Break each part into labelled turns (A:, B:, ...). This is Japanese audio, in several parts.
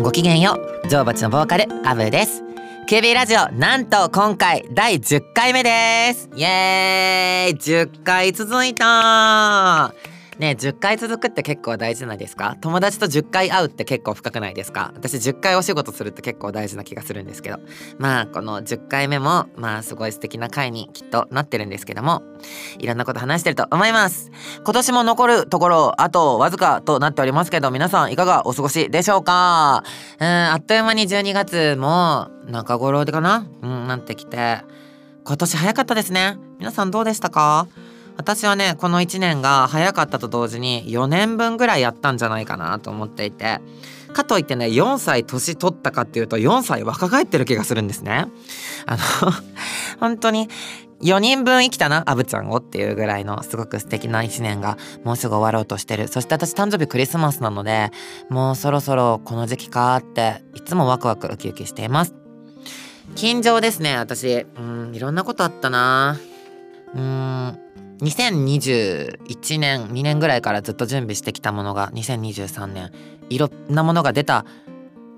A: んごきげんよう。成仏のボーカルアブです。KB ラジオなんと今回第10回目です。イエーイ。10回続いた。ね10回続くって結構大事じゃないですか？友達と10回会うって結構深くないですか？私10回お仕事するって結構大事な気がするんですけど。まあこの10回目もまあすごい素敵な回にきっとなってるんですけどもいろんなこと話してると思います。今年も残るところあとわずかとなっておりますけど皆さんいかがお過ごしでしょうか？うんあっという間に12月も中頃でかな？うんなってきて。今年早かったですね。皆さんどうでしたか？私はねこの1年が早かったと同時に4年分ぐらいやったんじゃないかなと思っていてかといってね4歳年取ったかっていうと4歳若返ってる気がするんですね。あの 本当に4人分生きたなアブちゃんをっていうぐらいのすごく素敵な1年がもうすぐ終わろうとしてる。そして私誕生日クリスマスなのでもうそろそろこの時期かっていつもワクワクウキウキしています。近所ですね私。うんいろんなことあったな。うん。2021年2年ぐらいからずっと準備してきたものが2023年いろんなものが出た。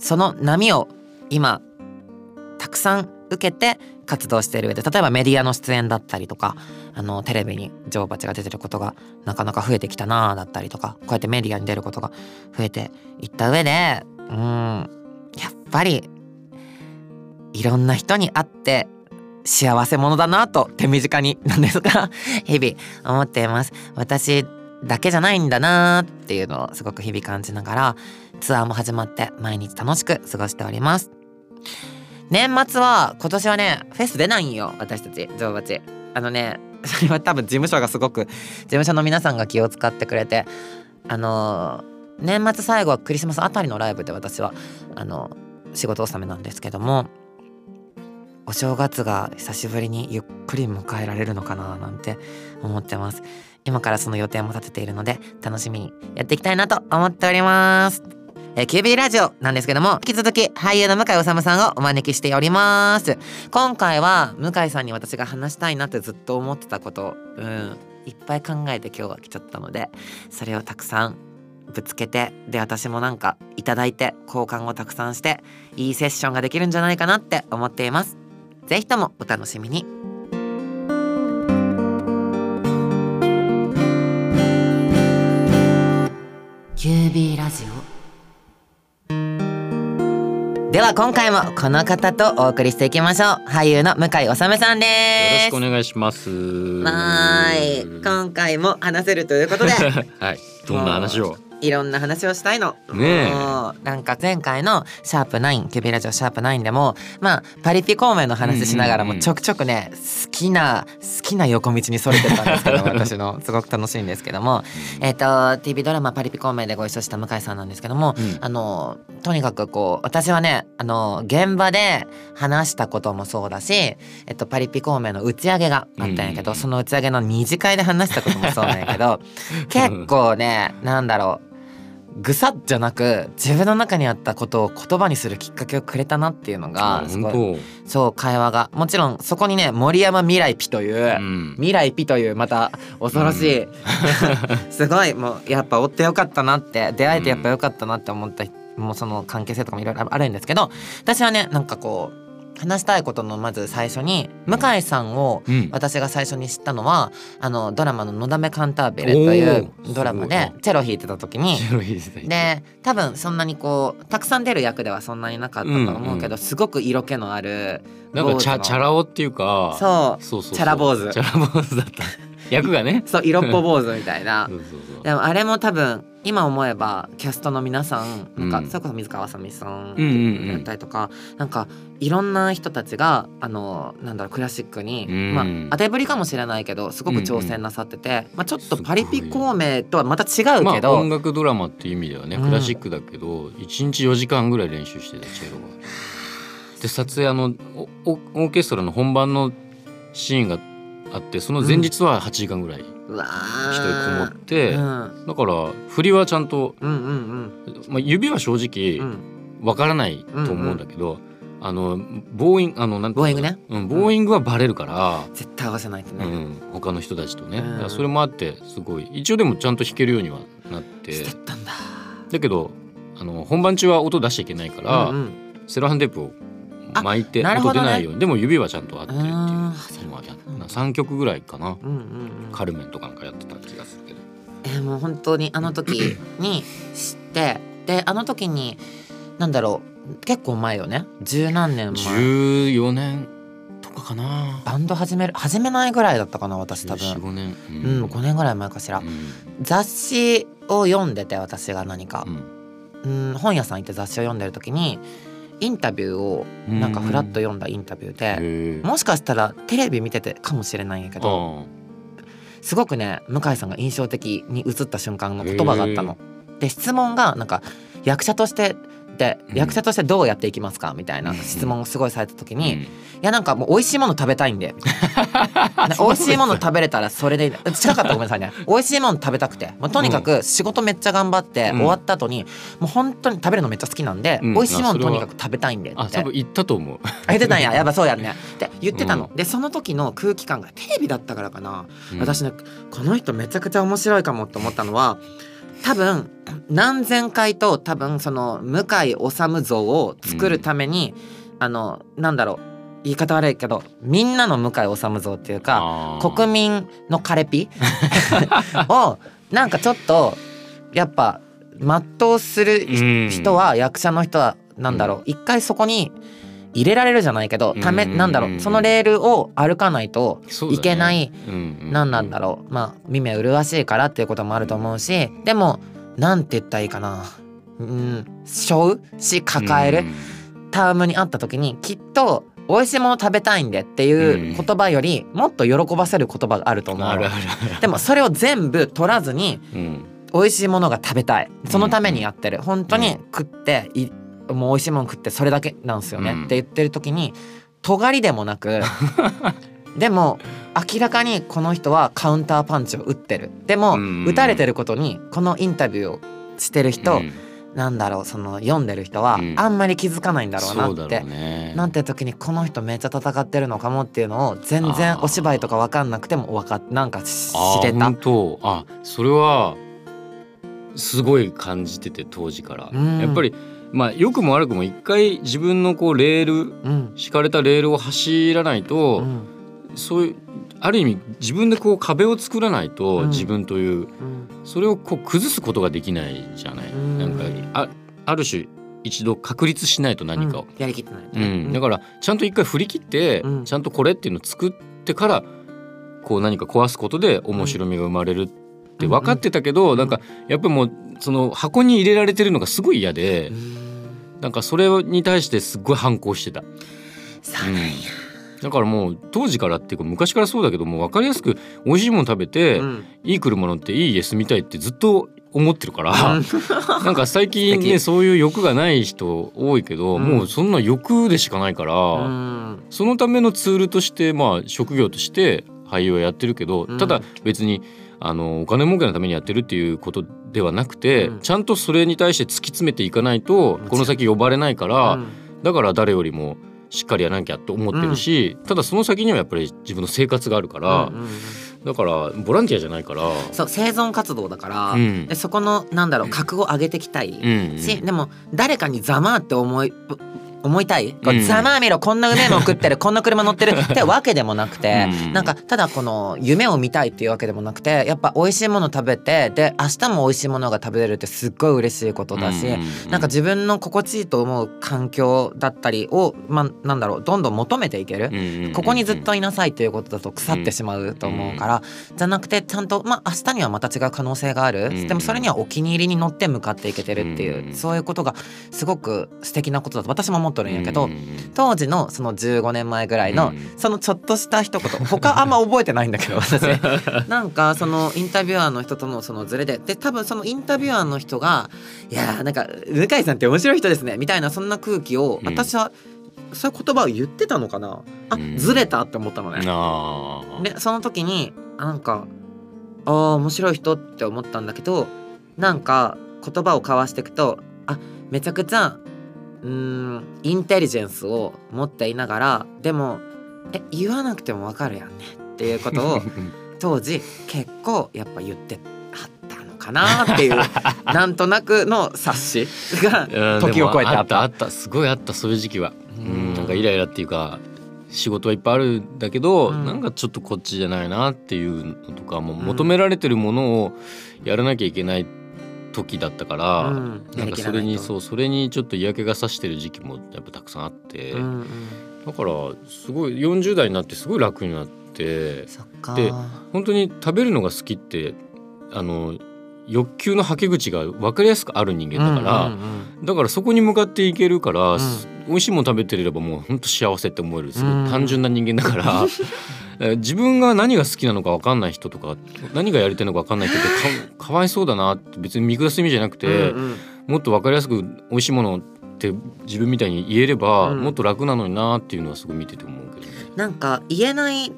A: その波を今たくさん受けて活動している上で例えばメディアの出演だったりとかあのテレビに女王蜂が出てることがなかなか増えてきたなだったりとかこうやってメディアに出ることが増えていった上でうんやっぱりいろんな人に会って幸せ者だなと手短になんですが 日々思っています。私だけじゃないんだなっていうのをすごく日々感じながらツアーも始まって毎日楽しく過ごしております。年末は今年はねフェス出ないんよ私たち女王蜂。あのね それは多分事務所がすごく事務所の皆さんが気を使ってくれてあの年末最後はクリスマスあたりのライブで私はあの仕事納めなんですけどもお正月が久しぶりにゆっくり迎えられるのかななんて思ってます。今からその予定も立てているので楽しみにやっていきたいなと思っております。えー、キュービーラジオなんですけども引き続き俳優の向井治さんをお招きしております。今回は向井さんに私が話したいなってずっと思ってたことうんいっぱい考えて今日は来ちゃったのでそれをたくさんぶつけてで私もなんかいただいて交換をたくさんしていいセッションができるんじゃないかなって思っています。ぜひともお楽しみに。キュービーラジオ。では今回もこの方とお送りしていきましょう。俳優の向井治さんです。よろ
B: しくお願いします。
A: はい。今回も話せるということで。
B: はい。どんな話を？
A: いろんな話をしたいの。ねなんか前回の「シャープナインキュビラジオシャープナインでもまあパリピ孔明の話しながらもちょくちょくね好きな好きな横道にそれてたんですけど 私の。すごく楽しいんですけども。えっ、ー、と TV ドラマ「パリピ孔明」でご一緒した向井さんなんですけども、うん、あのとにかくこう私はねあの現場で話したこともそうだし、えっと、パリピ孔明の打ち上げがあったんやけど、その打ち上げの二次会で話したこともそうなんやけど 結構ねなんだろうぐさじゃなく自分の中にあったことを言葉にするきっかけをくれたなっていうのがすごいそう会話が。もちろんそこにね森山未来ピという、うん、未来ピというまた恐ろしい、うん、すごいもうやっぱ追ってよかったなって出会えてやっぱよかったなって思った、もうその関係性とかもいろいろあるんですけど私はねなんかこう話したいことのまず最初に向井さんを私が最初に知ったのは、あのドラマの「のだめカンターベル」というドラマでチェロ弾いてた時に。で多分そんなにこうたくさん出る役ではそんなになかったと思うけど、すごく色気のある
B: なんかチャチャラ男っていうか
A: そうそうそう。チャラ坊主。
B: チャラ坊主だった役がね。
A: そう色っぽ坊主みたいな。でもあれも多分今思えばキャストの皆さんなんか、うん、それこそ水川あさみさんだったりとか、うんうん、なんかいろんな人たちがあのなんだろうクラシックに、うん、まあ当てぶりかもしれないけどすごく挑戦なさってて、うんうん、まあ、ちょっとパリピ孔明とはまた違うけど、まあ、
B: 音楽ドラマっていう意味ではねクラシックだけど、うん、1日4時間ぐらい練習してたチェロが。で撮影あのオーケストラの本番のシーンがあってその前日は8時間ぐらい。一人こもって、うん、だから振りはちゃんと、まあ、指は正直わからないと思うんだけど、あのボーインあのなん
A: ボーイングね。
B: うん、ボーイングはバレるから、
A: 絶対合わせないとね、
B: うん他の人たちとね、それもあってすごい。一応でもちゃんと弾けるようにはなって。
A: してったんだ。
B: だけどあの本番中は音出しちゃいけないから、セロハンテープを巻いて音出ないように、でも指はちゃんと合ってるっていう
A: うん
B: のはやな3曲ぐらいかな、
A: うんうんうん。
B: カルメンとかなんかやってた気がするけど。
A: えーもう本当にあの時 に知ってであの時になんだろう結構前よね。十何年前。
B: 14年とかかな。
A: バンド始める始めないぐらいだったかな私多分。
B: 45年。う
A: うん、5年ぐらい前かしら、
B: うん。
A: 雑誌を読んでて私が何か。
B: う、ん。
A: うん、本屋さん行って雑誌を読んでる時にインタビューをなんかフラッと読んだインタビューで、もしかしたらテレビ見ててかもしれないんやけどすごくね向井さんが印象的に映った瞬間の言葉があったの。で質問がなんか役者としてで
B: うん。
A: 役者としてどうやっていきますか？みたいな
B: うん。
A: 質問をすごいされた時に、
B: うん。
A: いやなんかもう美味しいもの食べたいんで。ね美味しいもの食べれたらそれで近かったらごめんなさいね。美味しいもの食べたくて。もうとにかく仕事めっちゃ頑張って
B: うん。
A: 終わった後にもう本当に食べるのめっちゃ好きなんで、
B: うん。
A: 美味しいものとにかく食べたいんでって。
B: あ多分言ったと思う。
A: あ言ってたんや。やっぱそうやんね。って言ってたの、でその時の空気感がテレビだったからかな、
B: うん。
A: 私ねこの人めちゃくちゃ面白いかもって思ったのは多分何千回と多分その向井治像を作るために、あのなんだろう言い方悪いけどみんなの向井治像っていうか国民のカレピ？をなんかちょっとやっぱ全うする
B: うん。
A: 人は役者の人はなんだろう一回そこに入れられるじゃないけどため
B: うん。
A: なんだろうそのレールを歩かないといけない
B: うんうん
A: 何なんだろう。まあ耳麗しいからっていうこともあると思うしでもなんて言ったらいいかな。うん背負う？し抱える？タームにあった時にきっと美味しいもの食べたいんでっていう言葉よりもっと喜ばせる言葉があると思うの。
B: うん
A: でもそれを全部取らずに
B: うん。
A: 美味しいものが食べたい。そのためにやってる。本当に食っていもう美味しいもの食ってそれだけなんですよね、
B: うん。
A: って言ってる時に尖りでもなく でも明らかにこの人はカウンターパンチを打ってる。でも
B: うん。
A: 打たれてることにこのインタビューをしてる人、
B: うん。
A: なんだろうその読んでる人は
B: うん。
A: あんまり気づかないんだろうなって、
B: そうだろうね。
A: なんて時にこの人めっちゃ戦ってるのかもっていうのを全然お芝居とか分かんなくても分かっなんか知れた。
B: あそれはすごい感じてて当時から、
A: うん。
B: やっぱりまあ良くも悪くも一回自分のこうレール
A: うん。
B: 敷かれたレールを走らないと、
A: うん。
B: そういうある意味自分でこう壁を作らないと、
A: うん。
B: 自分という
A: うん。
B: それをこう崩すことができないじゃない、
A: うん。
B: なんかあある種一度確立しないと何かを、
A: うんやりきってない、
B: うん。だからちゃんと一回振り切って、
A: うん。
B: ちゃんとこれっていうのを作ってからこう何か壊すことで面白みが生まれるって分かってたけど、なんかやっぱりもうその箱に入れられてるのがすごい嫌で、
A: うん
B: なんかそれに対してすっごい反抗してた。
A: そうなんや。
B: だからもう当時からっていうか昔からそうだけどもう分かりやすく美味しいもの食べて、
A: うん。
B: いい車乗っていい家住みたいってずっと思ってるから、
A: うん。
B: なんか最近ねそういう欲がない人多いけど、
A: うん。
B: もうそんな欲でしかないから、
A: うん。
B: そのためのツールとしてまあ職業として俳優はやってるけど、
A: うん。
B: ただ別にあのお金儲けのためにやってるっていうことではなくて、
A: うん。
B: ちゃんとそれに対して突き詰めていかないとこの先呼ばれないから、
A: うん。
B: だから誰よりもしっかりやらなきゃと思ってるし、ただその先にはやっぱり自分の生活があるから、
A: うんうんうん。
B: だからボランティアじゃないから。
A: そう生存活動だから、
B: うん。
A: でそこのなんだろう格を上げていきたい、
B: うん
A: しでも誰かにざまあって思い思いたい、こう
B: うん
A: ざまあ見ろこんな夢も食ってる こんな車乗ってる。ってわけでもなくて、
B: うん。
A: なんかただこの夢を見たいっていうわけでもなくてやっぱ美味しいもの食べてで明日も美味しいものが食べれるってすっごい嬉しいことだし、
B: うん
A: なんか自分の心地いいと思う環境だったりを、まあ、なんだろうどんどん求めていける、
B: うん
A: ここにずっといなさいということだと腐ってしまうと思うから、じゃなくてちゃんとまあ明日にはまた違う可能性がある、
B: うん
A: でもそれにはお気に入りに乗って向かっていけてるっていう、
B: うん
A: そういうことがすごく素敵なことだと私も思っとるんやけど、
B: うん
A: 当時のその15年前ぐらいの、
B: うん。
A: そのちょっとした一言他あんま覚えてないんだけど 私。なんかそのインタビュアーの人とのそのズレで。で多分そのインタビュアーの人が「いやーなんか向井さんって面白い人ですね」みたいなそんな空気を
B: うん。
A: 私は、そういう言葉を言ってたのかな？あ、
B: うん。
A: ずれたって思ったのね。でその時になんかあー面白い人って思ったんだけどなんか言葉を交わしていくとあめちゃくちゃうーん。インテリジェンスを持っていながらでもえ言わなくてもわかるやんね。っていうことを 当時結構やっぱ言ってあったのかなっていう なんとなくの察しが
B: うん
A: 時を超えてあっ
B: た。たあった。すごいあったそういう時期は、
A: う
B: うん。ん、なんかイライラっていうか仕事はいっぱいあるんだけど、
A: うん。
B: なんかちょっとこっちじゃないなっていうのとかもう求められてるものをやらなきゃいけない時だったから、
A: うん。
B: なんかそれに
A: う、
B: そうそれにちょっと嫌気がさしてる時期もやっぱたくさんあって、
A: んうん、
B: だからすごい40代になってすごい楽になってで本当に食べるのが好きってあの欲求のはけ口が分かりやすくある人間だから、
A: うんうん
B: だからそこに向かっていけるから、
A: ん。
B: す美味しいもの食べてればもう本当幸せって思えるすご
A: うん。
B: い単純な人間だから、え自分が何が好きなのか分かんない人とか何がやりたいのか分かんない人ってかかわいそうだなって別に見下す意味じゃなくて、
A: うんうん。
B: もっと分かりやすく美味しいものって自分みたいに言えれば、
A: うん。
B: もっと楽なのになっていうのはすごい見てて思うけどね。
A: なんか言えない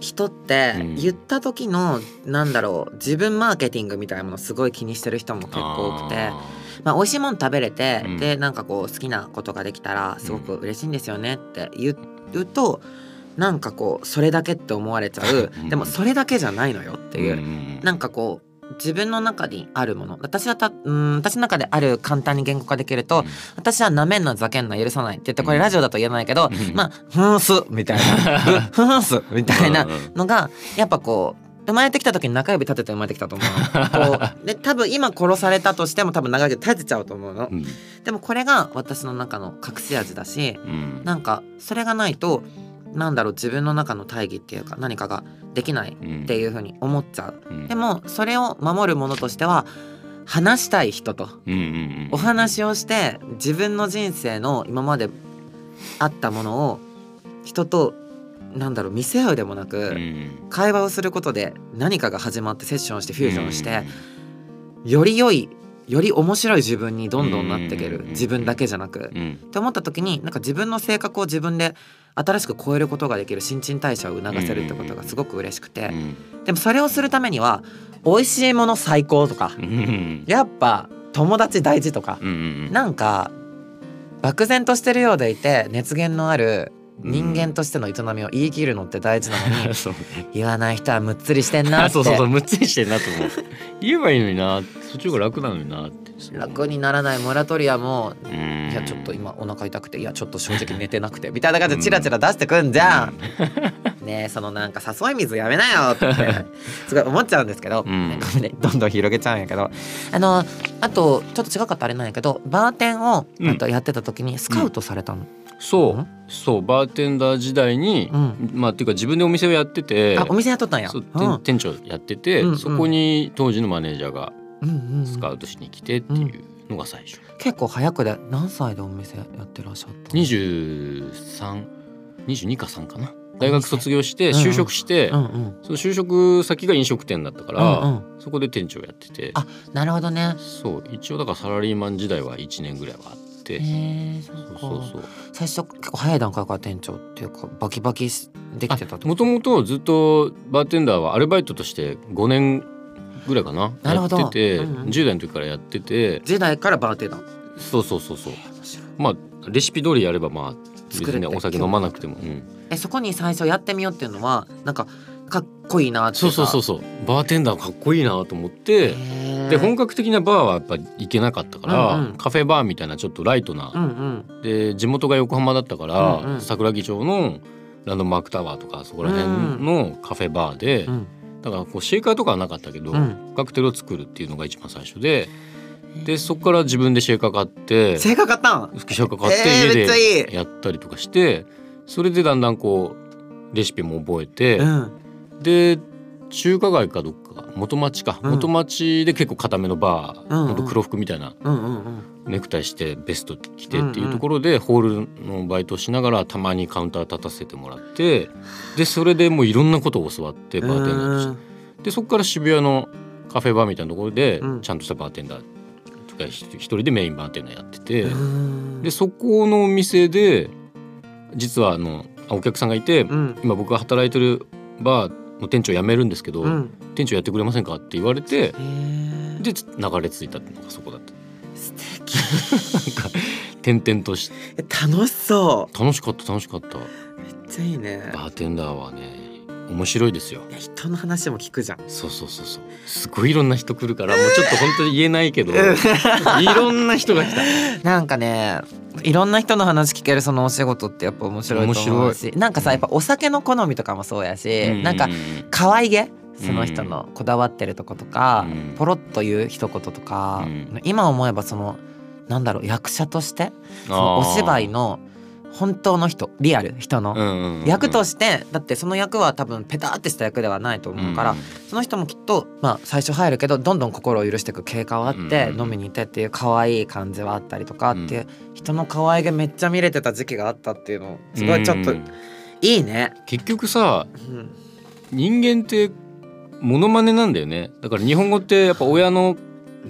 A: 人って
B: うん。
A: 言った時の、なんだろう自分マーケティングみたいなものすごい気にしてる人も結構多くて
B: あ
A: まあ、美味しいもの食べれて、
B: うん。
A: でなんかこう好きなことができたらすごく嬉しいんですよねって言うとなんかこうそれだけって思われちゃう。
B: うん。
A: でもそれだけじゃないのよって
B: ー
A: いう、
B: ん。
A: なんかこう自分の中にあるもの。私はたうん私の中である簡単に言語化できると、私はなめんなざけんな許さないって言ってこれラジオだと言えないけど、
B: うん。
A: まあふんすみたいな。ふふんすみたいな
B: うん。うん
A: のがやっぱこう生まれてきた時に中指立てて生まれてきたと思うの。こうで多分今殺されたとしても多分中指立てちゃうと思うの。
B: うん。
A: でもこれが私の中の隠し味だし
B: うん。
A: なんかそれがないとなんだろう自分の中の大義っていうか何かができない
B: うん
A: っていう風に思っちゃう。
B: うん。
A: でもそれを守るものとしては話したい人と
B: うんうんうん
A: お話をして自分の人生の今まであったものを人となんだろう見せ合うでもなく、
B: うん
A: 会話をすることで何かが始まってセッションしてフュージョンして、より良いより面白い自分にどんどんなっていける。
B: うん
A: 自分だけじゃなく。って思った時になんか自分の性格を自分で新しく超えることができる新陳代謝を促せるってことがすごく嬉しくて。
B: うん。
A: でもそれをするためには美味しいもの最高とか。
B: うん
A: やっぱ友達大事とか。なんか漠然としてるようでいて熱源のある人間としての営みを言い切るのって大事なのに 言わない人はむっつりしてんなって。
B: そうそうそうむっつりしてんなと思う。言えばいいのになそっちが楽なのになって。
A: 楽にならないモラトリアも
B: うん。
A: いやちょっと今お腹痛くていやちょっと正直寝てなくてみたいな感じでチラチラ出してくんじゃん、ねえそのなんか誘い水やめなよって すごい思っちゃうんですけど、
B: うん。
A: どんどん広げちゃうんやけど。あのあとちょっと違かったらあれなんやけどバーテンをやってた時にスカウトされたの、
B: そう。そうバーテンダー時代に、
A: うん。
B: まあっていうか自分でお店をやってて。
A: あお店やっとったんや。
B: そう
A: うん。
B: 店店長やってて、
A: うんうん。
B: そこに当時のマネージャーが
A: うんうんうん。
B: スカウトしに来てっていうのが最初、
A: 結構早くで何歳でお店やってらっしゃったの
B: ？2322か3かな。大学卒業して就職して、
A: うんうん
B: その就職先が飲食店だったから、
A: うん
B: そこで店長やってて。
A: あなるほどね。
B: そう一応だからサラリーマン時代は1年ぐらいはあって、
A: へえそ
B: そうそうそう。
A: 最初結構早い段階から店長っていうかバキバキしできてた
B: もと？もとずっとバーテンダーはアルバイトとして5年ぐらいかな？
A: なるほど。
B: やってて、
A: うんうん。
B: 10代の時からやってて。
A: 時代からバーテンダー。
B: そうそうそうそう。まあレシピ通りやればまあ別にねお酒飲まなくても、うん、
A: えそこに最初やってみようっていうのはなんかかっこいいなって
B: そうそうそう
A: う
B: そう。バーテンダーかっこいいなと思ってで本格的なバーはやっぱ行けなかったから、
A: うんうん。
B: カフェバーみたいなちょっとライトな、
A: うんうん。
B: で地元が横浜だったから、
A: うんうん。
B: 桜木町のランドマークタワーとかそこら辺のカフェバーで、
A: うん。
B: だからこうシェイカーとかはなかったけど、
A: うん。
B: カクテルを作るっていうのが一番最初ででそこから自分でシェイカー買ってシ
A: 正確かったん？
B: ェイカー買って
A: えー
B: 家でやったりとかしてそれでだんだんこうレシピも覚えて、
A: うん。
B: で中華街かどっか元町か、
A: うん。
B: 元町で結構固めのバー、
A: うんうん。
B: ほんと黒服みたいな。
A: うんうんうん。
B: ネクタイしてベスト着てっていうところでホールのバイトをしながらたまにカウンター立たせてもらってでそれでもういろんなことを教わってバーテンダーとして。でそこから渋谷のカフェバーみたいなところで
A: うん。
B: ちゃんとしたバーテンダーとか一人でメインバーテンダーやってて。
A: うん。
B: でそこのお店で実はあのあお客さんがいて
A: うん。
B: 今僕が働いてるバーの店長辞めるんですけど
A: うん
B: 店長やってくれませんか？って言われてで流れ着いたっていうのがそこだった。
A: 素敵。
B: なんか転々とし
A: え楽しそ
B: 楽しかった楽しかった。
A: うめっちゃいいね。
B: バーテンダーはね面白いですよ。
A: 人の話も聞くじゃん。
B: そうそうそうそう。すごいいろんな人来るからもうちょっと本当に言えないけどいろんな人が来た。
A: なんかねいろんな人の話聞けるそのお仕事ってやっぱ面白いと思うし。なんかさやっぱお酒の好みとかもそうやし、なんか可愛げその人のこだわってるとことか、
B: うん。
A: ポロッと言う一言とか、
B: うん。
A: 今思えばそのなんだろう役者としてそのお芝居の本当の人リアル人の、役としてだってその役は多分ペタってした役ではないと思うから、その人もきっとまあ最初入るけどどんどん心を許していく経過はあって、
B: うん
A: 飲みに行ってっていう可愛い感じはあったりとかっていう、人の可愛げめっちゃ見れてた時期があったっていうのすごいちょっと
B: うん
A: いいね。
B: 結局さ
A: うん。
B: 人間ってモノマネなんだよね。だから日本語ってやっぱ親の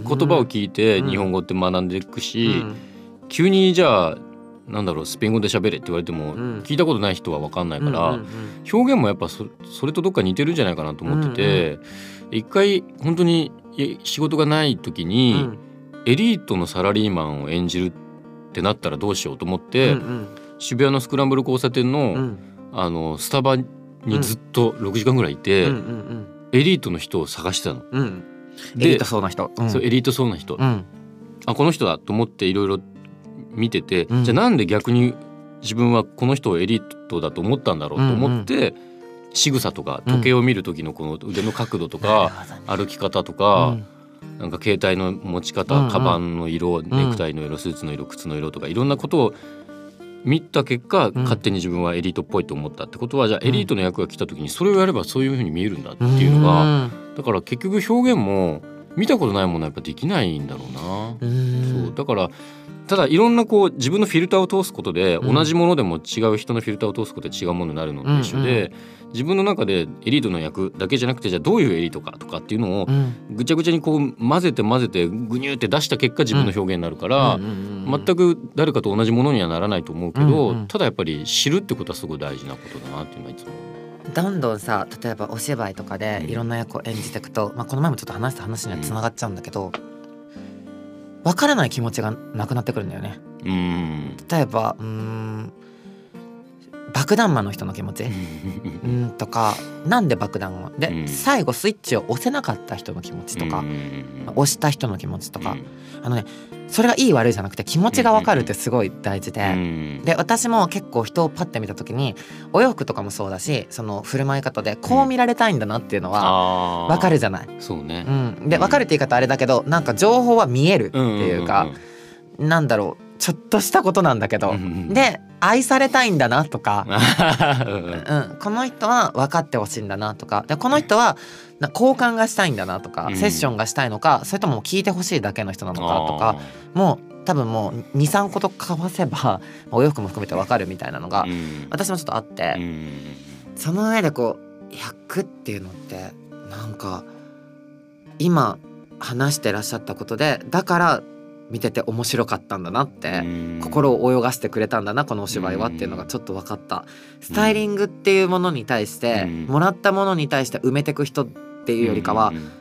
B: 言葉を聞いて
A: うん。
B: 日本語って学んでいく
A: う
B: し、
A: ん。
B: 急にじゃあなんだろうスペイン語で喋れって言われても
A: うん。
B: 聞いたことない人は分かんないから、表現もやっぱそそれとどっか似てるんじゃないかなと思ってて、一回本当に仕事がない時
A: うん
B: に、
A: うん。
B: エリートのサラリーマンを演じるってなったらどうしようと思って、
A: うん
B: 渋谷のスクランブル交差点の,、
A: うん。
B: あのスタバにずっと6時間ぐらいいて、エリートの人を探してたの。
A: エ
B: で
A: リートそうな人。うん。
B: そうエリートそうな人、
A: うん。
B: あこの人だと思っていろいろ見てて、
A: うん。
B: じゃあなんで逆に自分はこの人をエリートだと思ったんだろうと思って、仕草とか時計を見る時のこの腕の角度とか、歩き方とか、なんか携帯の持ち方、
A: うんうん。
B: カバンの色ネクタイの色スーツの色靴の色とかいろんなことを見た結果、勝手に自分はエリートっぽいと思ったってことはじゃあエリートの役が来た時にそれをやればそういうふうに見えるんだっていうのが、だから結局表現も見たことないものはやっぱできないんだろうな。
A: うん。
B: そう。だからただいろんなこう自分のフィルターを通すことで、
A: うん。
B: 同じものでも違う人のフィルターを通すことで違うものになるのと一緒で、自分の中でエリートの役だけじゃなくてじゃあどういうエリートかとかっていうのを
A: うん。
B: ぐちゃぐちゃにこう混ぜて混ぜてぐにゅーって出した結果自分の表現になるから、
A: うんうんうん
B: 全く誰かと同じものにはならないと思うけど、
A: うんうん
B: ただやっぱり知るってことはすごい大事なことだなっていうのはいつも思
A: どんどんさ例えばお芝居とかで
B: うん。
A: いろんな役を演じていくと、まあ、この前もちょっと話した話にはつながっちゃうんだけど、分からない気持ちがなくなってくるんだよね。
B: う。うん。
A: 例えばうーん爆弾魔の人の気持ち？うん。とかなんで爆弾を？で、
B: うん。
A: 最後スイッチを押せなかった人の気持ちとか、押した人の気持ちとか、あのねそれがいい悪いじゃなくて気持ちが分かるってすごい大事で。で私も結構人をパッて見た時にお洋服とかもそうだしその振る舞い方でこう見られたいんだなっていうのは
B: わ
A: 分かるじゃない。
B: そうね。
A: う。ん、で分かるって言い方あれだけどなんか情報は見えるっていうかなんだろうちょっとしたことなんだけど
B: うんうん
A: で愛されたいんだなとか、
B: うん
A: うん、この人は分かってほしいんだなとか。でこの人はな交換がしたいんだなとか、
B: うん。
A: セッションがしたいのかそれとも聞いてほしいだけの人なのかとかもう多分もう23個と交わせば お洋服も含めて分かるみたいなのが、
B: うん。
A: 私もちょっとあって。
B: うん。
A: その上でこう役っていうのってなんか今話してらっしゃったことでだから見てて面白かったんだなって、
B: うん。
A: 心を泳がせてくれたんだなこのお芝居はっていうのがちょっと分かった。スタイリングっていうものに対して、
B: うん。
A: もらったものに対して埋めてく人っていうよりかは、
B: うん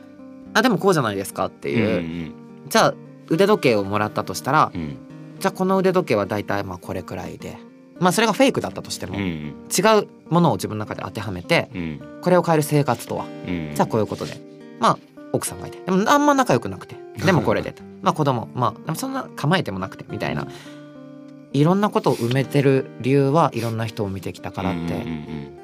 A: あでもこうじゃないですかっていう、
B: ん
A: じゃあ腕時計をもらったとしたら、
B: うん。
A: じゃあこの腕時計は大体まあこれくらいで。まあそれがフェイクだったとしても、
B: うん。
A: 違うものを自分の中で当てはめて
B: うん。
A: これを変える生活とは。
B: うん。
A: じゃあこういうことで。まあ奥さんがいて。でもあんま仲良くなくて。でもこれでまあ子供。まあそんな構えてもなくて。みたいな。いろんなことを埋めてる理由はいろんな人を見てきたからっ
B: うんうん
A: て
B: うん。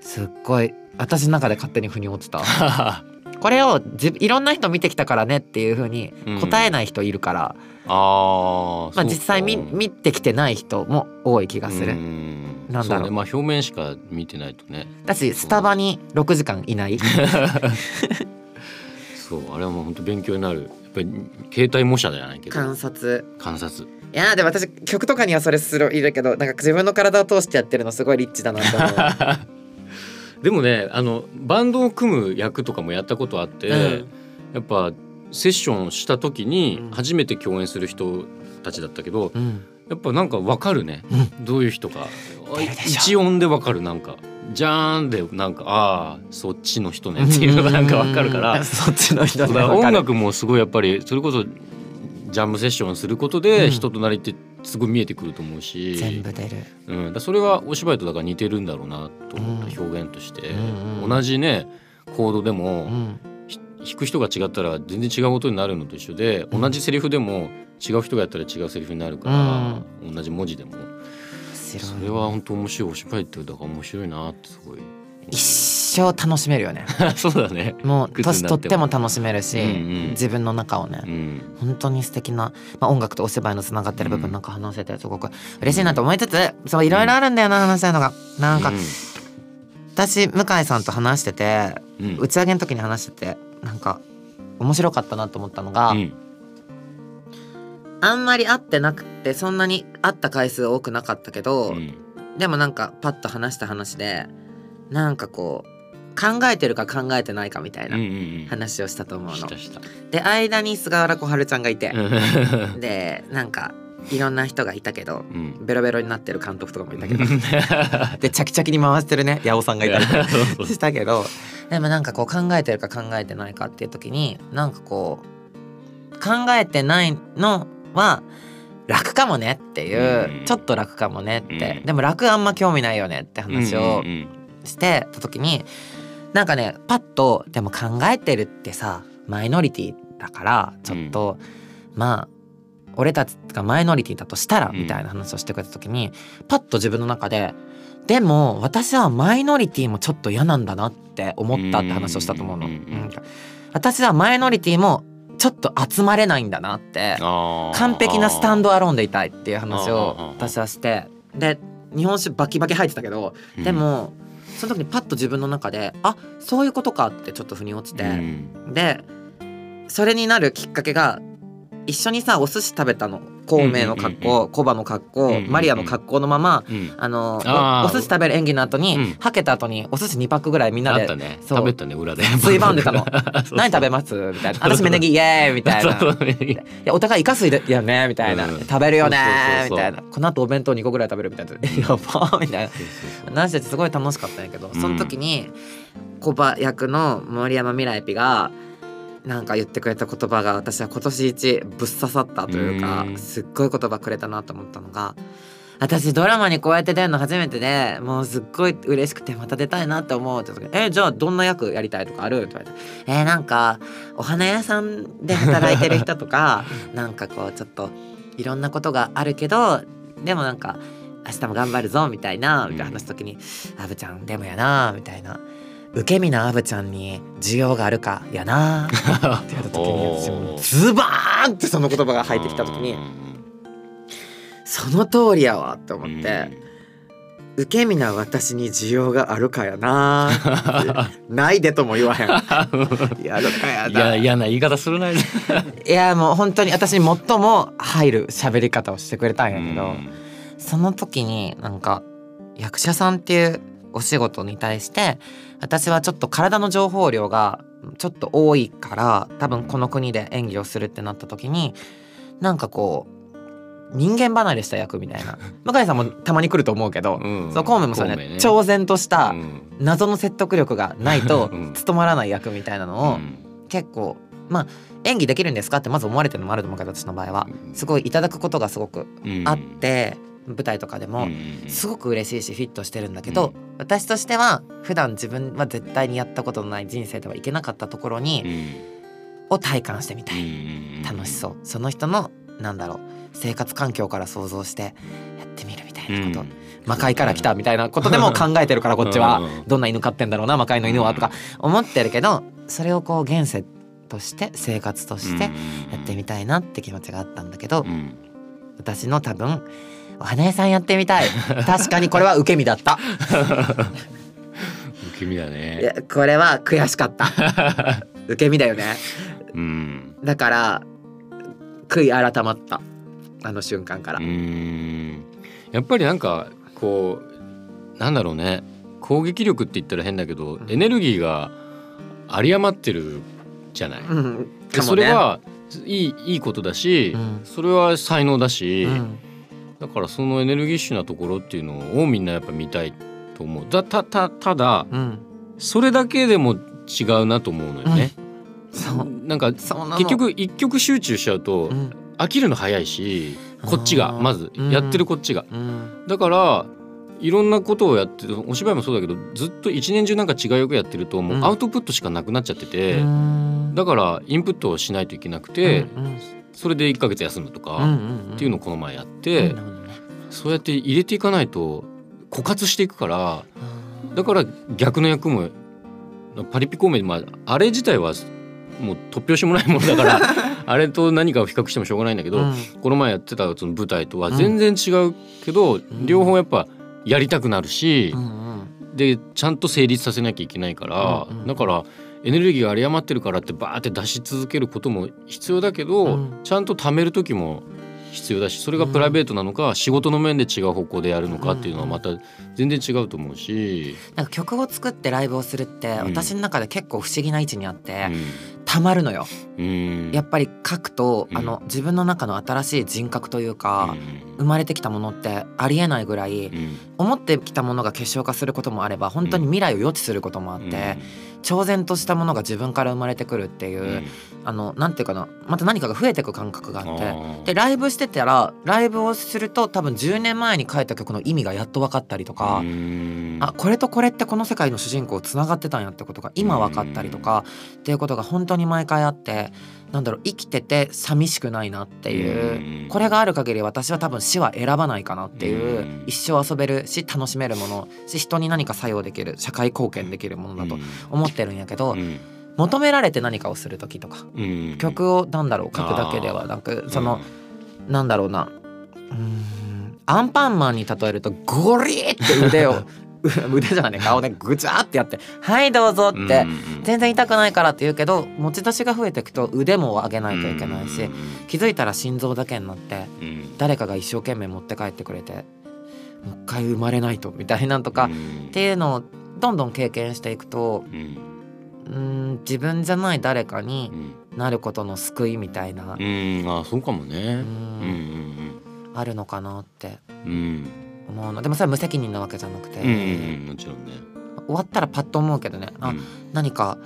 A: すっごい私の中で勝手に腑に落ちた。
B: あ
A: これをじいろんな人見てきたからねっていう風に答えない人いるから、
B: あ
A: まあ、実際見見てきてない人も多い気がする。
B: な
A: なんだろう。
B: ね。まあ表面しか見てないとね。
A: だしスタバに6時間いない
B: そうあれはもう本当勉強になる。やっぱり携帯模写じゃないけど。
A: 観察。
B: 観察。
A: いやーでも私曲とかにはそれするいるけどなんか自分の体を通してやってるのすごいリッチだなと思う。
B: でもねあのバンドを組む役とかもやったことあって、
A: うん。
B: やっぱセッションした時に
A: うん。
B: 初めて共演する人たちだったけど、
A: うん。
B: やっぱなんかわかるね、
A: う
B: どういう人か。一音でわかるなんかじゃーんでなんかああそっちの人ね っていうのがなんかわかるから
A: うんそっちの人ね
B: 音楽もすごいやっぱりそれこそジャムセッションすることで
A: うん。
B: 人となりってすごい見えてくると思うし
A: 全部出る。
B: うん、だそれはお芝居とだから似てるんだろうなと思った表現として、
A: うんうん
B: 同じねコードでも、弾く人が違ったら全然違うことになるのと一緒で、
A: うん。
B: 同じセリフでも違う人がやったら違うセリフになるから、同じ文字でも。
A: 面白い
B: それは本当面白いお芝居ってだから面白いなってすごい。
A: 一生楽しめるよね。
B: そうだね。
A: もう年取っても。楽しめるし、
B: うんうん。
A: 自分の中をね、
B: うん。
A: 本当に素敵な、まあ、音楽とお芝居のつながってる部分なんか話せてすごく嬉しいなと思いつつそういろいろあるんだよな話したいのが。なんか私向井さんと話してて
B: うんうん。
A: 打ち上げの時に話しててなんか面白かったなと思ったのが、
B: うん
A: あんまり会ってなくてそんなに会った回数多くなかったけど、
B: うん
A: でもなんかパッと話した話でなんかこう考えてるか考えてないかみたいな話をしたと思うの。で間に菅原小春ちゃんがいて、
B: うん。
A: でなんかいろんな人がいたけど
B: うん。
A: ベロベロになってる監督とかもいたけど。でチャキチャキに回してるね八尾さんがいたり したけどでもなんかこう考えてるか考えてないかっていう時になんかこう考えてないのは楽かもねっていう、
B: うん。
A: ちょっと楽かもねって、
B: うん。
A: でも楽あんま興味ないよねって話を
B: うんうん
A: してた時になんかねパッとでも考えてるってさマイノリティだからちょっと、まあ俺たちがマイノリティだとしたら
B: うん。
A: みたいな話をしてくれた時に、パッと自分の中ででも私はマイノリティもちょっと嫌なんだなって思ったって話をしたと思うの。
B: うんうんうん。
A: うん。私はマイノリティもちょっと集まれないんだなって完璧なスタンドアローンでいたいっていう話を私はしてで日本酒バキバキ入ってたけど
B: うん。
A: でもその時にパッと自分の中であそういうことかってちょっと腑に落ちて、
B: うん。
A: でそれになるきっかけが一緒にさお寿司食べたの。孔明の格好、コバの格好、マリアの格好のまま
B: うん。
A: あのおお寿司食べる演技の後に、
B: うん。
A: はけた後にお寿司2パックぐらいみんなで
B: 食べたね裏で。
A: ついばんでたの。何食べます？みたいな。私芽ネギイエーイ！みたいな。いやお互いイカ水でよねみたいな、
B: うん。
A: 食べるよねみたいな。この後お弁当2個ぐらい食べるみたいな。やばみたいな。話しててすごい楽しかったんやけど
B: うん
A: その時にコバ役の森山未来ピがなんか言ってくれた言葉が私は今年一ぶっ刺さったというか
B: うん
A: すっごい言葉くれたなと思ったのが私ドラマにこうやって出るの初めてでもうすっごい嬉しくてまた出たいなって思うって時に「えじゃあどんな役やりたいとかある?」って言われて「えーなんかお花屋さんで働いてる人とか なんかこうちょっといろんなことがあるけどでもなんか明日も頑張るぞみたいなみたいな話した時に「アブちゃんでもやな」みたいな「受け身なアブちゃんに需要があるかやな」って言われた時に私もうズバーンってその言葉が入ってきた時にその通りやわって思って「受け身な私に需要があるかやな」ないでとも言わへん。やるかや
B: い
A: な
B: や嫌な言い方するな。
A: いやもう本当に私に最も入る喋り方をしてくれたんやけど、その時になんか役者さんっていうお仕事に対して私はちょっと体の情報量がちょっと多いから多分この国で演技をするってなった時になんかこう人間離れした役みたいな。向井さんもたまに来ると思うけど、
B: うん。
A: そうコウメもそうね。
B: 孔明ね。
A: 超然とした
B: うん。
A: 謎の説得力がないと
B: うん
A: 務まらない役みたいなのを、
B: うん。
A: 結構まあ演技できるんですかってまず思われてるのもあると思うけど私の場合は
B: うん。
A: すごいいただくことがすごく
B: うん
A: あって、舞台とかでも
B: うん
A: すごく嬉しいしフィットしてるんだけど、私としては普段自分は絶対にやったことのない人生ではいけなかったところに、を体感してみたい、楽しそう。その人のなんだろう生活環境から想像してやってみるみたいなこと、魔界から来たみたいなことでも 考えてるからこっちは。
B: うんうん
A: どんな犬飼ってんだろうな魔界の犬はとか思ってるけどそれをこう現世として生活としてやってみたいなって気持ちがあったんだけど
B: うん。
A: 私の多分お花屋さんやってみたい。確かにこれは受け身だった。
B: 受け身だ
A: い
B: ね
A: やこれは悔しかった。受け身だよね。
B: うん。
A: だから悔い改まった。あの瞬間から。
B: うーん。やっぱりなんかこうなんだろうね。攻撃力って言ったら変だけど、
A: ん。
B: エネルギーが有り余ってるじゃない。
A: うん。ね。
B: それはいいいいことだし、
A: うん。
B: それは才能だし、
A: うん
B: だからそのエネルギッシュなところっていうのをみんなやっぱ見たいと思う。だたたただ
A: うん。
B: それだけでも違うなと思うのよね。
A: そう。
B: なんか
A: そうなの。
B: 結局一曲集中しちゃうと
A: うん。
B: 飽きるの早いし、こっちがまず
A: うん。
B: やってるこっちが。
A: うん。
B: だからいろんなことをやってお芝居もそうだけどずっと一年中なんか違う役やってるともうアウトプットしかなくなっちゃってて、
A: うん。
B: だからインプットをしないといけなくて、それで1ヶ月休むとか、
A: うんうん
B: っていうのをこの前やって、そうやって入れていかないと枯渇していくからだから逆の役もパリピ孔明、まあ、あれ自体はもう突拍子もないものだから あれと何かを比較してもしょうがないんだけど、
A: うん。
B: この前やってたその舞台とは全然違うけど、両方やっぱやりたくなるし、
A: うんうん。
B: でちゃんと成立させなきゃいけないから、
A: うんうん。
B: だからエネルギーが有り余ってるからってバーって出し続けることも必要だけど、
A: うん。
B: ちゃんと貯める時も必要だしそれがプライベートなのか、仕事の面で違う方向でやるのかっていうのはまた全然違うと思うし、
A: なんか曲を作ってライブをするって
B: うん。
A: 私の中で結構不思議な位置にあって
B: うん。
A: たまるのよ。
B: うん。
A: やっぱり書くと
B: うん。
A: あの自分の中の新しい人格というか生まれてきたものってありえないぐらい
B: うん。
A: 思ってきたものが結晶化することもあれば本当に未来を予知することもあって超然としたものが自分から生まれてくるっていううん。あのなんていうかなまた何かが増えていく感覚があって。でライブしてたらライブをすると多分10年前に書いた曲の意味がやっと分かったりとか、
B: うん。
A: あこれとこれってこの世界の主人公つながってたんやってことが今分かったりとかっていうことが本当に毎回あってなんだろう生きてて寂しくないなっていう
B: うん。
A: これがある限り私は多分死は選ばないかなっていう
B: うん。
A: 一生遊べるし楽しめるものし人に何か作用できる社会貢献できるものだと思ってるんやけど
B: うん
A: 求められて何かをする時とか
B: うん。
A: 曲をなんだろう書くだけではなくそのなんだろうな。うアンパンマンに例えるとゴリーって腕を 腕じゃない顔でぐちゃってやって「はいどうぞ」
B: うん
A: って
B: うん。
A: 全然痛くないからって言うけど持ち出しが増えていくと腕も上げないといけないし
B: うん
A: 気づいたら心臓だけになって
B: うん。
A: 誰かが一生懸命持って帰ってくれてもう一回生まれないとみたいなんとか
B: うん。
A: っていうのをどんどん経験していくと
B: うん
A: うーん自分じゃない誰かに
B: うん。
A: なることの救いみたいな。
B: うんあそうかもね。
A: う
B: うん
A: んあるのかなって。思うの。でもそれは無責任なわけじゃなくて、
B: もちろんね。
A: 終わったらパッと思うけどね。あ、
B: うん。
A: 何か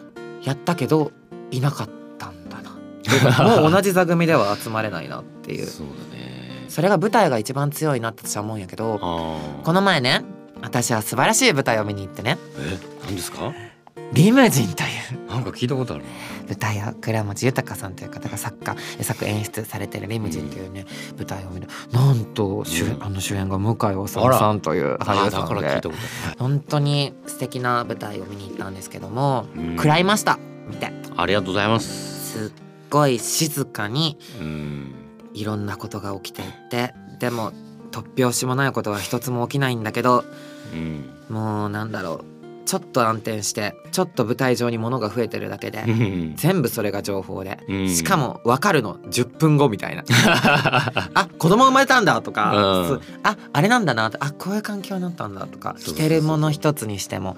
A: やったけどいなかったんだな。もう同じ座組では集まれないなっていう。
B: そうだね。
A: それが舞台が一番強いなって私は思うんやけど
B: あ
A: この前ね私は素晴らしい舞台を見に行ってね。
B: え何ですか「
A: リムジン」という。
B: なんか聞いたことあるな。
A: 舞台を倉持豊さんという方が作家作演出されてる「リムジン」というね、舞台を見る。なんと主,、
B: うん。
A: あの主演が向井治さんという俳
B: あ
A: 優さんで。
B: だから聞いたことある
A: 本当に素敵な舞台を見に行ったんですけども、
B: うん。
A: 食らいました。見て。
B: ありがとうございます。
A: すっごい静かに
B: うん。
A: いろんなことが起きていってでも突拍子もないことは一つも起きないんだけど
B: うん。
A: もうなんだろうちょっと暗転してちょっと舞台上に物が増えてるだけで、
B: うん。
A: 全部それが情報で、
B: うん。
A: しかも分かるの。10分後みたいな。あ子供生まれたんだとか、
B: うん。
A: すああれなんだなあこういう環境になったんだとか。着てるもの一つにしても。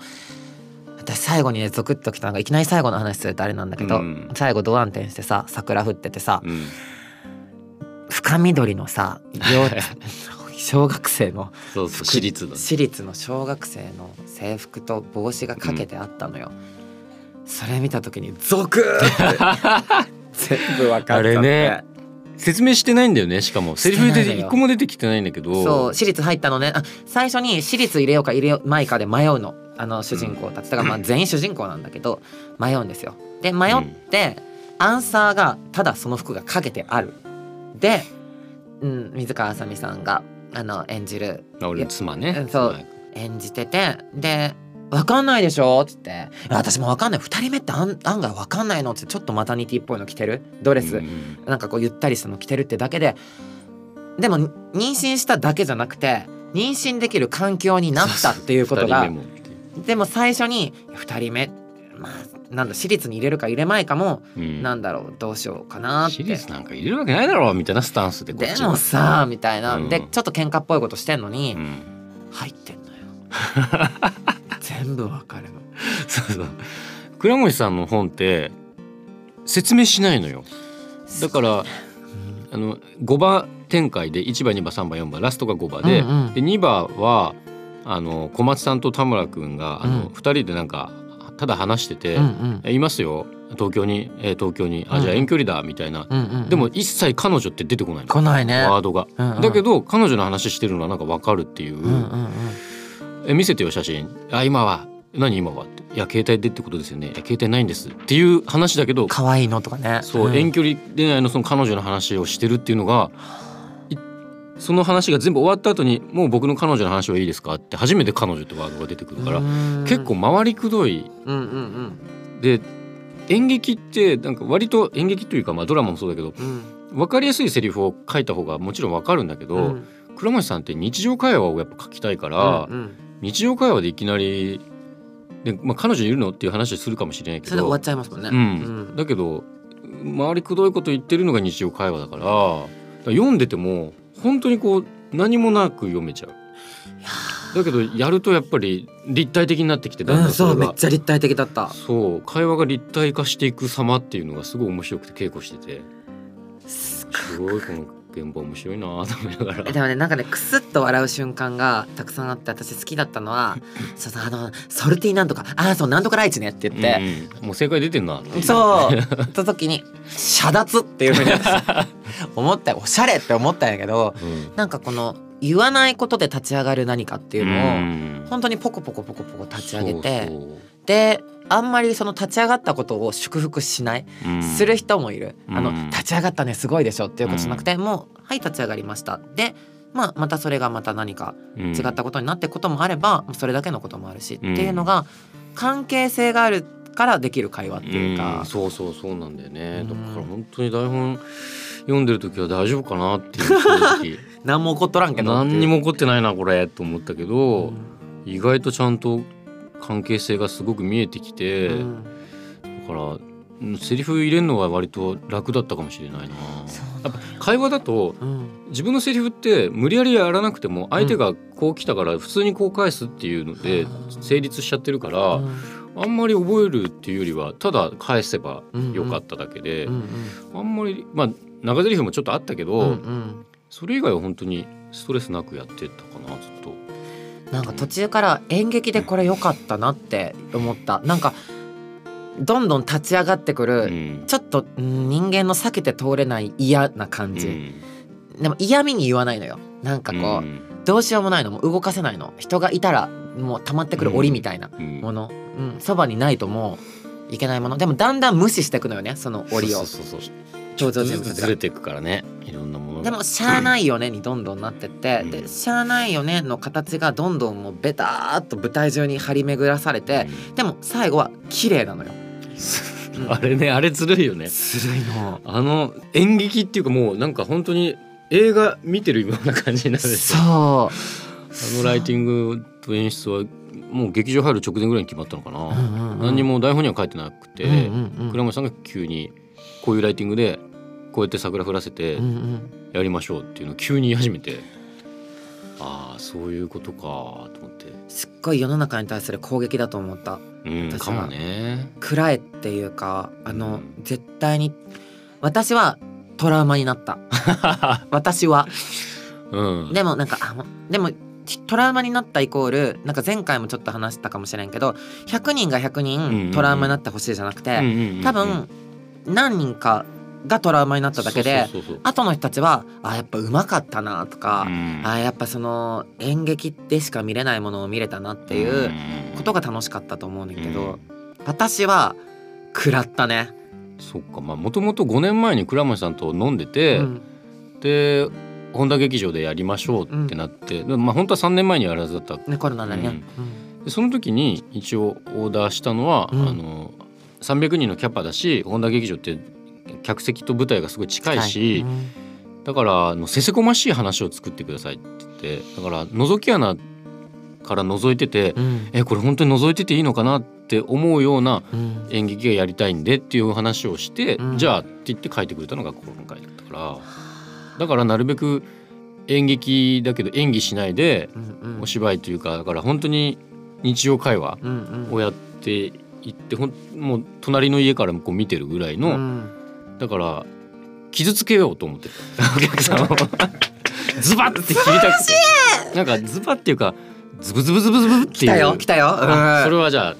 A: 私最後にねゾクッときたのがいきなり最後の話するとあれなんだけど、
B: うん。
A: 最後ドアン転してさ桜降っててさ、
B: うん。
A: 深緑のさ幼 小学生の
B: そうそう私立だ
A: 私立の小学生の制服と帽子がかけてあったのよ、それ見た時にゾクて。全部分かっ
B: あれね。説明してないんだよねしかも。セリフで一個も出てきてないんだけど。
A: そう私立入ったのね。あ最初に私立入れようか入れようまいかで迷うの。あの主人公たち。だからまあ全員主人公なんだけど迷うんですよ。で迷って、アンサーがただその服がかけてある。で、うん、水川あさみさんがあの演じる。
B: あ俺の妻ね。
A: そう。演じてて。で「わかんないでしょ?」っつって「いや私もわかんない。2人目って案案外わかんないの」っつって。ちょっとマタニティっぽいの着てる？ドレス、
B: うん
A: なんかこうゆったりしたの着てるってだけで。でも妊娠しただけじゃなくて妊娠できる環境になったっていうことが。でも最初に2人目まあなんだ私立に入れるか入れまいかも、
B: うん。
A: なんだろうどうしようかなって。
B: 私立なんか入れるわけないだろうみたいなスタンスで
A: でもさみたいな、
B: うん。
A: でちょっと喧嘩っぽいことしてんのに、
B: うん。
A: 入ってんのよ。全部わかるの。
B: そうそう。倉持さんの本って説明しないのよ。だからあの5番展開で1番2番3番4番ラストが5番で,、
A: うんうん。
B: で2番はあの小松さんと田村君があの、
A: うん。
B: 2人でなんかただ話してて「
A: うんうん。
B: いますよ。東京に、えー東京に。あじゃあ
A: うん。
B: 遠距離だみたいな、
A: うんうんうん。
B: でも一切彼女って出てこない。の
A: 来ないね。
B: ワードが、
A: うんうん。
B: だけど彼女の話してるのはなんかわかるっていう、
A: うんうんうん。
B: え見せてよ写真。あ今は。何今は？っていや携帯でってことですよね。携帯ないんですっていう話だけど
A: 可愛いのとかね。
B: そう、
A: ん。
B: 遠距離恋愛のその彼女の話をしてるっていうのがいその話が全部終わった後にもう僕の彼女の話はいいですかって初めて彼女ってワードが出てくるから、
A: うん。
B: 結構回りくどい。
A: うんうん
B: で演劇ってなんか割と演劇というかまあドラマもそうだけど
A: うん。
B: 分かりやすいセリフを書いた方がもちろん分かるんだけど、
A: うん。
B: 倉持さんって日常会話をやっぱ書きたいから、
A: うんうん。
B: 日常会話でいきなりで、まあ、彼女いるのっていう話するかもしれないけど
A: それで終わっちゃいますもんね。
B: うん。だけど周りくどいこと言ってるのが日常会話だから読んでても本当にこう何もなく読めちゃう。だけどやるとやっぱり立体的になってきてだんだんそれが
A: めっちゃ立体的だった。
B: そう会話が立体化していく様っていうのがすごい面白くて稽古してて。すごいこの現場面白いなと思いながら
A: でもねなんかねクスッと笑う瞬間がたくさんあって私好きだったのはそうあのソルティなんとかああそうなんとかライチねって言って、
B: うんうんもう正解出てんな
A: そう言った時に遮奪っていうふうに思ったよおしゃれって思ったんやけど
B: うん
A: なんかこの言わないことで立ち上がる何かっていうのを、
B: うん
A: 本当にポコポコポコポコ立ち上げてであんまりその立ち上がったことを祝福しない、
B: そううん。
A: する人もいる、あの
B: うん
A: 立ち上がったねすごいでしょっていうことじゃなくて、もうはい立ち上がりました。で、まあ、またそれがまた何か
B: うん
A: 違ったことになっていくこともあれば、それだけのこともあるし、
B: うん。
A: っていうのが関係性があるからできる会話っていうか、
B: ん。そうそうそうなんだよね、
A: うん。
B: だから本当に台本読んでる時は大丈夫かなっていう正直。
A: 何も起こっとらんけど
B: 何にも起こってないなこれと思ったけど、
A: うん。
B: 意外とちゃんと関係性がすごく見えてきて、
A: うん。
B: だからうんセリフ入れるのは割と楽だったかもしれないな。やっぱ会話だと
A: うん。
B: 自分のセリフって無理やりやらなくても相手がこう来たから普通にこう返すっていうので
A: うん
B: 成立しちゃってるから、
A: うん。
B: あんまり覚えるっていうよりはただ返せば
A: うん
B: よかっただけで、
A: うん
B: あんまりまあ長台詞もちょっとあったけど、それ以外は本当にストレスなくやってたかなずっと。
A: なんか途中から演劇でこれ良かったなって思った。なんかどんどん立ち上がってく
B: う
A: る、
B: ん。
A: ちょっとうん人間の避けて通れない嫌な感じ、
B: うん。
A: でも嫌味に言わないのよ。なんかこう、
B: うん。
A: どうしようもないの。もう動かせないの。人がいたらもう溜まってくる檻みたいな
B: うん。
A: もの。うん。そば、にないともういけないもの。でもだんだん無視していくのよねその檻を。
B: そうそうそうそう
A: 登場人
B: ずれていくからね。いろんなものが。
A: でもしゃあないよね にどんどんなってって、
B: うん。
A: でしゃあないよねの形がどんどんもうベターっと舞台中に張り巡らされて、でも最後は綺麗なのよ。
B: うん。あれねあれずるいよね。
A: ずるいの。
B: あの演劇っていうかもうなんか本当に映画見てるような感じになる
A: そ
B: あのライティングと演出はもう劇場入る直前ぐらいに決まったのかな、
A: う。うんうんうん。
B: 何にも台本には書いてなくて、
A: うんうんうん。
B: 倉本さんが急にこういうライティングでこうやって桜降らせて
A: うんうん。
B: やりましょうっていうのを急に言い始めて、ああそういうことかと思って。
A: すっごい世の中に対する攻撃だと思った。
B: うん
A: 私は。
B: かもね。
A: 暗いっていうかあの、
B: うん。
A: 絶対に私はトラウマになった。私は。
B: うん。
A: でもなんかあもでもトラウマになったイコールなんか前回もちょっと話したかもしれんけど100人が100
B: うんうんうん。
A: 人トラウマになってほしいじゃなくて、
B: うんうんうん。
A: 多分何人かがトラウマになっただけで後の人たちはあやっぱうまかったなとか、
B: うん。
A: あやっぱその演劇でしか見れないものを見れたなっていうことが楽しかったと思うねんだけど、
B: うん。
A: 私は食らったね。
B: そっか。まあもともと5年前に倉持さんと飲んでて、
A: うん。
B: で本田劇場でやりましょうってなって、でまあ本当は3年前にやるはずだった。
A: ねコロナだね。
B: でその時に一応オーダーしたのは、
A: うん。
B: あの300人のキャパだし本田劇場って客席と舞台がすごい近いし、
A: うん
B: だからあのせせこましい話を作ってくださいって言ってだから覗き穴から覗いてて、
A: うん。
B: えこれ本当に覗いてていいのかなって思うような
A: うん。
B: 演劇がやりたいんでっていう話をして、
A: うん。
B: じゃあって言って書いてくれたのが今回だったからだからなるべく演劇だけど演技しないでお芝居というかだから本当に日常会話をやっていってほんもう隣の家からこう見てるぐらいの、
A: うん。
B: だから傷つけようと思ってた お客さんを。ズバッて切りたくて。なんかズバッっていうかズブズブズブズブっていう。
A: 来たよ来たよ。
B: あそれ
A: は
B: はじゃあ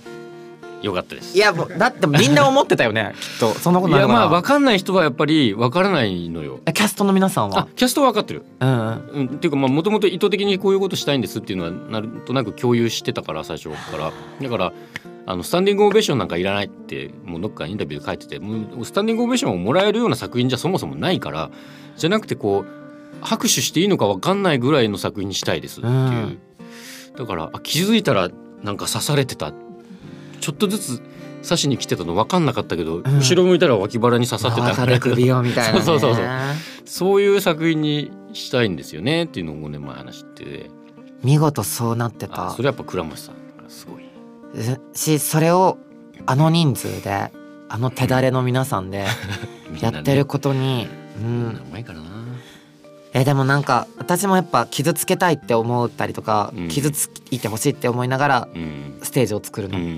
B: よかったです。
A: いやもうだってみんな思ってたよね。きっと。そんなこと
B: いや
A: ないのかな
B: まあ分かんない人はやっぱり分からないのよ。
A: えキャストの皆さん
B: あ
A: は
B: キャストは分かってる。
A: うんうん。
B: うん、っていうかまあもともと意図的にこういうことしたいんですっていうのはなんとなく共有してたから最初から。だからあのスタンディングオベーションなんかいらないってもうどっかインタビューで書いててもうスタンディングオベーションをもらえるような作品じゃそもそもないからじゃなくてこう拍手していいのか分かんないぐらいの作品にしたいですっていう、
A: うん。
B: だからあ気づいたらなんか刺されてた。ちょっとずつ刺しに来てたの分かんなかったけど、
A: ん。
B: 後ろ向いたら脇腹に刺さってた。
A: みたいな、ね、
B: そうそうそう。そういう作品にしたいんですよねっていうのを5年前話して。て
A: 見事そうなってた。
B: あそれやっぱ倉持さんがすごい
A: しそれをあの人数であの手だれの皆さんで やってることに、うん。
B: うまいからな。
A: えでもなんか私もやっぱ傷つけたいって思ったりとか、
B: うん。
A: 傷ついてほしいって思いながら
B: うん。
A: ステージを作るの。
B: うんうんう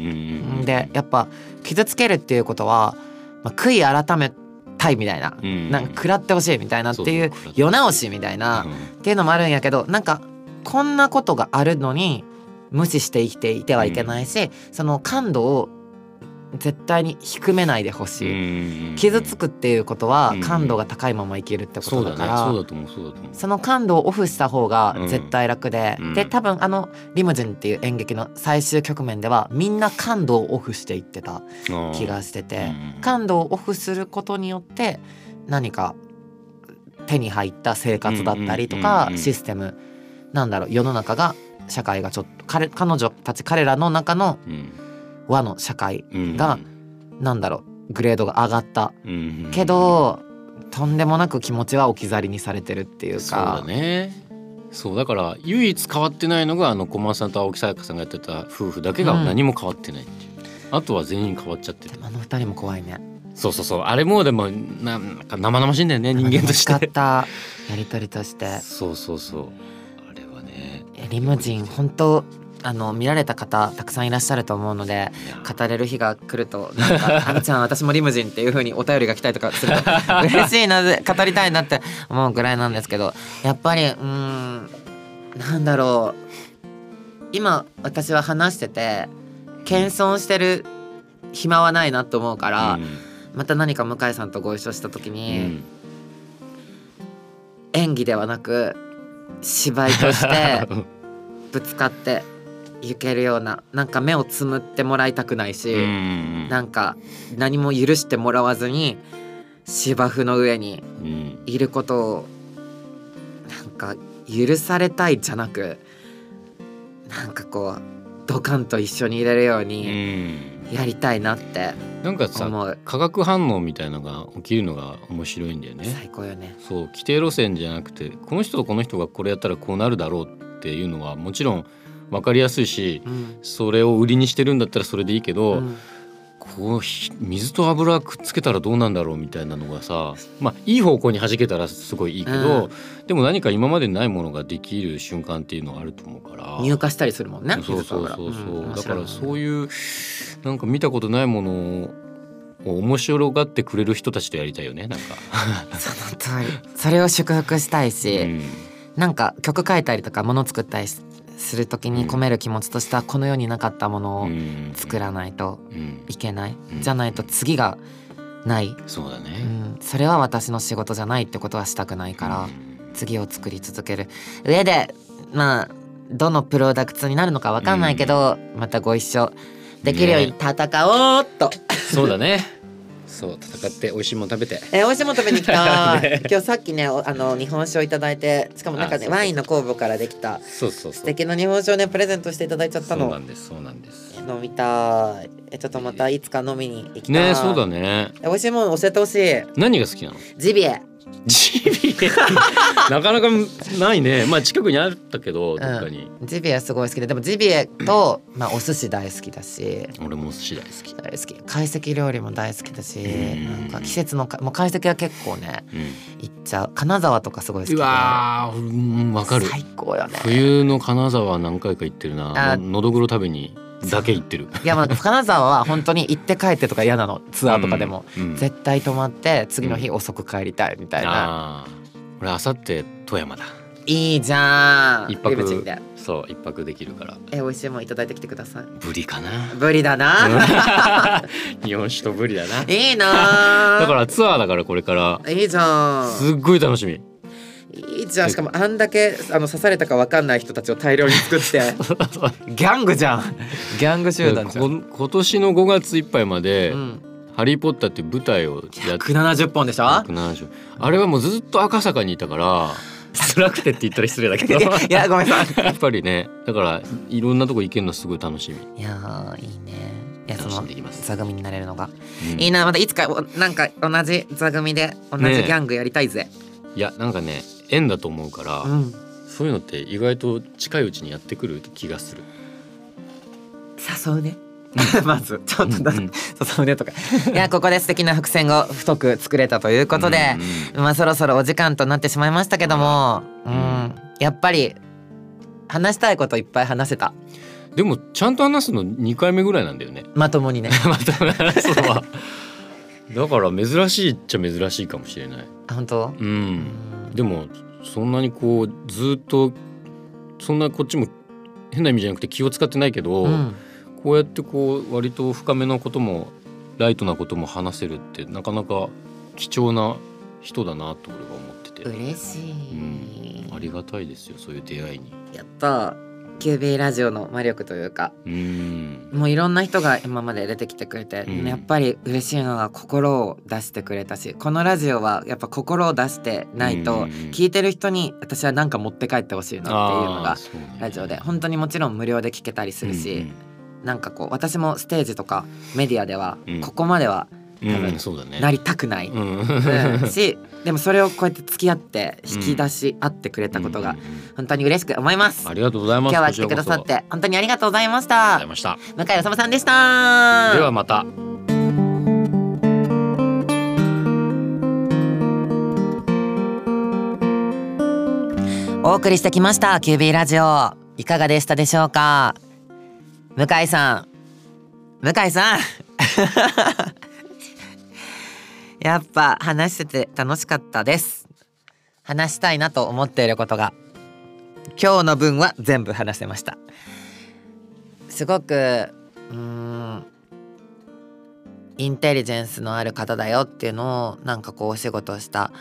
B: ん
A: でやっぱ傷つけるっていうことは、まあ、悔い改めたいみたいな、
B: うん。
A: なんか食らってほしいみたいなっていう世直しみたいな、
B: うん。
A: っていうのもあるんやけどなんかこんなことがあるのに無視して生きていてはいけないし、その感度を絶対に低めないでほしい、
B: うん。
A: 傷つくっていうことは
B: うん。
A: 感度が高いまま生きるってことだから、
B: そ
A: の感度をオフした方が絶対楽で、
B: うん。
A: で多分あの「リムジン」っていう演劇の最終局面ではみんな感度をオフしていってた気がしてて、
B: うん。
A: 感度をオフすることによって何か手に入った生活だったりと
B: うんうん
A: か
B: うんうん。
A: システムなんだろう。世の中が社会がちょっと彼彼女たち彼らの中の
B: うん。
A: 和の社会
B: うん。
A: がなんだろうグレードが上がった。
B: うん。
A: けどとんでもなく気持ちは置き去りにされてるっていう
B: そうだ
A: か。
B: ね。そうだから唯一変わってないのがあの小松さんと青木さやかさんがやってた夫婦だけが何も変わってないっていう、あとは全員変わっちゃってる。
A: あの二人も怖いね。
B: そうそうそう。あれもでもななんか生々しいんだよね人間とし
A: て。た。やり取りとして。
B: そうそうそう
A: リムジン本当あの見られた方たくさんいらっしゃると思うので語れる日が来るとなんか「あみちゃん私もリムジン」っていう風にお便りが来たりとかすると 嬉しいなで語りたいなって思うぐらいなんですけどやっぱりうーんなんだろう。今私は話してて謙遜してる暇はないなと思うから、
B: うん。
A: また何か向井さんとご一緒した時
B: う
A: に、
B: ん。
A: 演技ではなく芝居として ぶつかっていけるようななんか目をつむってもらいたくないし、
B: うん
A: なんか何も許してもらわずに芝生の上に
B: うん。
A: いることをなんか許されたいじゃなくなんかこうドカンと一緒にいれるよう
B: う
A: に
B: ん
A: やりたいなって
B: なんかさ化学反応みたいのが起きるのが面白いんだよね。
A: 最高よね。
B: そう規定路線じゃなくてこの人とこの人がこれやったらこうなるだろうっていうのはもちろん分かりやすいし
A: うん。
B: それを売りにしてるんだったらそれでいいけど、
A: うん
B: こうひ水と油くっつけたらどうなんだろうみたいなのがさまあいい方向に弾けたらすごいいいけど、でも何か今までにないものができる瞬間っていうのがあると思うから。
A: 入荷したりするもんね。
B: そうそうそうそう、
A: ん
B: だからそう
A: う
B: いうなんか見たことないものを面白がってくれる人たちとやりたいよねなんか。
A: その通り。それを祝福したいし、
B: うん。
A: なんか曲書いたりとか物作ったりすする時に込める気持ちとしてはこの世になかったものを
B: うん。
A: 作らないと
B: うん。
A: いけない、
B: うん。
A: じゃないと次がない、う
B: そうだね。
A: ん、それは私の仕事じゃないってことはしたくないから、
B: うん。
A: 次を作り続ける。上でまあどのプロダクツになるのかわかんないけど、またご一緒できるように戦おうっと、
B: そうだね。そう戦って美味しいもの食べて。
A: えー、美味しいもの食べに来た
B: ね
A: 今日さっきねおあの日本酒をいただいてしかもなんかねワインの酵母からできた
B: そうそうそう。
A: 素敵な日本酒をねプレゼントしていただいちゃった
B: そうな
A: の
B: んですそうなんです。
A: 飲みたいえちょっとまたいつか飲みに行きたい
B: ねそうだね。
A: え美味しいもの教えてほしい
B: 何が好きなの？
A: ジビエ
B: ジビエ。なかなかないね。まあ近くにあったけどどっかに。
A: ジビエすごい好きででもジビエと、まあ、お寿司大好きだし
B: 俺も寿司大好き。
A: 大好き懐石料理も大好きだし
B: うん
A: なんか季節のかもう懐石は結構ね
B: うん。
A: 行っちゃう金沢とかすごい好きで
B: うわーうんわかる。
A: 最高よね
B: 冬の金沢何回か行ってるな。
A: あ
B: ののどぐろ食べにだけ行ってる。
A: いやまあ金沢は本当に行って帰ってとか嫌なの。ツアーとかでも、
B: うん。うん。
A: 絶対泊まって次の日遅く帰りたいみたいな、
B: ああ。俺あさって富山だ。
A: いいじゃん。
B: 一泊
A: で。
B: そう一泊できるから。
A: え美味しいもんいただいてきてください。
B: ブリかな。
A: ブリだな。
B: 日本酒とブリだな。い
A: いな
B: だからツアーだからこれから。
A: いいじゃん。
B: すっごい楽しみ
A: いいじゃんしかもあんだけあの刺されたかわかんない人たちを大量に作って。ギャングじゃん。ギャング集団じゃん、
B: こ今年の5月いっぱいまで
A: うん、「
B: ハリー・ポッター」って舞台をやって
A: 170本でしょ
B: ？170あれはもうずっと赤坂にいたから辛くてって言ったら失礼だけど。
A: いやごめんなさい。
B: やっぱりねだからいろんなとこ行けるのすごい楽しみ、
A: いやーいいね。いやそ
B: 楽しん
A: の
B: でいきます。
A: 座組になれるのが、
B: うん。
A: いいなまたいつかおなんか同じ座組で同じギ
B: ね
A: ャングやりたいぜ、
B: いやなんかね縁だと思うから、
A: うん。
B: そういうのって意外と近いうちにやってくる気がする。
A: 誘うね。まず。ちょっとだ、
B: うんうん
A: 誘うねとか。いや ここで素敵な伏線を太く作れたということで、
B: うん
A: まあそろそろお時間となってしまいましたけども、うん
B: うん。
A: やっぱり話したいこといっぱい話せた。
B: でもちゃんと話すの2回目ぐらいなんだよね。
A: まともにね。
B: また話すのは。だから珍しいっちゃ珍しいかもしれない。
A: あ本当？
B: う
A: うんん
B: でもそんなにこうずっとそんなこっちも変な意味じゃなくて気を使ってないけど、
A: うん。
B: こうやってこう割と深めのこともライトなことも話せるってなかなか貴重な人だなと俺は思ってて、
A: 嬉しい、
B: うん、ありがたいですよそういう出会いに。
A: やったキュービーラジオの魔力というか
B: うん。
A: もういろんな人が今まで出てきてくれて、
B: うん。
A: やっぱり嬉しいのが心を出してくれたしこのラジオはやっぱ心を出してないと
B: うん
A: 聞いてる人に私は何か持って帰ってほしいなっていうのがラジオで本当にもちろん無料で聞けたりするし、
B: うん
A: なんかこう私もステージとかメディアでは
B: うん。
A: ここまでは
B: うん
A: 多分なりたくない、
B: うん。
A: うん。しでもそれをこうやって付き合って引き出し合ってくれたことが本当に嬉しく思います。
B: ありがとうございます。
A: 今日は来てくださって本当にありがとうございまし
B: そありがとうござ
A: た
B: いました。
A: 向井治さんでした。
B: ではまた。
A: お送りしてきました QB ラジオ。いかがでしたでしょうか？向井さん。向井さんやっぱ話してて楽しかったです。話したいなと思っていることが。今日の分は全部話せました。すごくうんインテリジェンスのある方だよっていうのをなんかこうお仕事した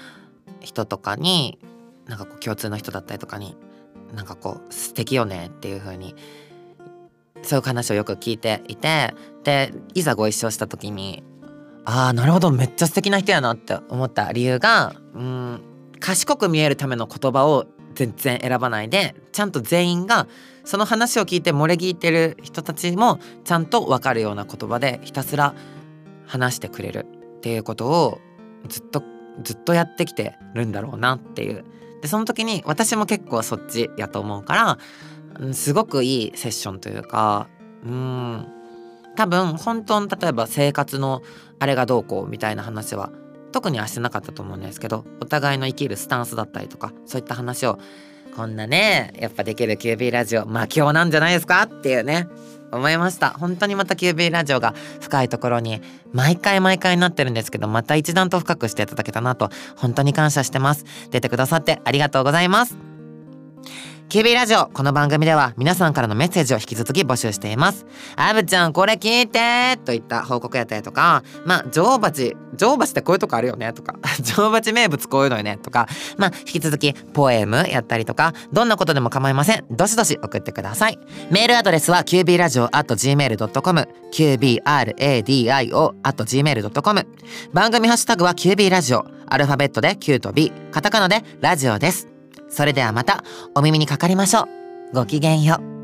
A: 人とかになんかこう共通の人だったりとかになんかこう素敵よねっていう風にそういう話をよく聞いていてでいざご一緒した時にああなるほど。めっちゃ素敵な人やなって思った理由がうん賢く見えるための言葉を全然選ばないでちゃんと全員がその話を聞いて漏れ聞いてる人たちもちゃんと分かるような言葉でひたすら話してくれるっていうことをずっとずっとやってきてるんだろうなっていう。でその時に私も結構そっちやと思うからすごくいいセッションというかうん多分本当の例えば生活のあれがどうこうみたいな話は特にはしてなかったと思うんですけどお互いの生きるスタンスだったりとかそういった話をこんなねやっぱできる QB ラジオ魔境なんじゃないですかっていうね思いました。本当にまた QB ラジオが深いところに毎回毎回なってるんですけどまた一段と深くしていただけたなと本当に感謝してます。出てくださってありがとうございます。QB ラジオ。この番組では皆さんからのメッセージを引き続き募集しています。あぶちゃんこれ聞いてといった報告やったりとかまあ女王蜂女王蜂ってこういうとこあるよねとか 女王蜂名物こういうのよねとかまあ引き続きポエムやったりとかどんなことでも構いません。どしどし送ってください。メールアドレスは qbradio.gmail.com qbradio.gmail.com 番組ハッシュタグは QB ラジオ。アルファベットで Q と B カタカナでラジオです。それではまたお耳にかかりましょう。ごきげんよう。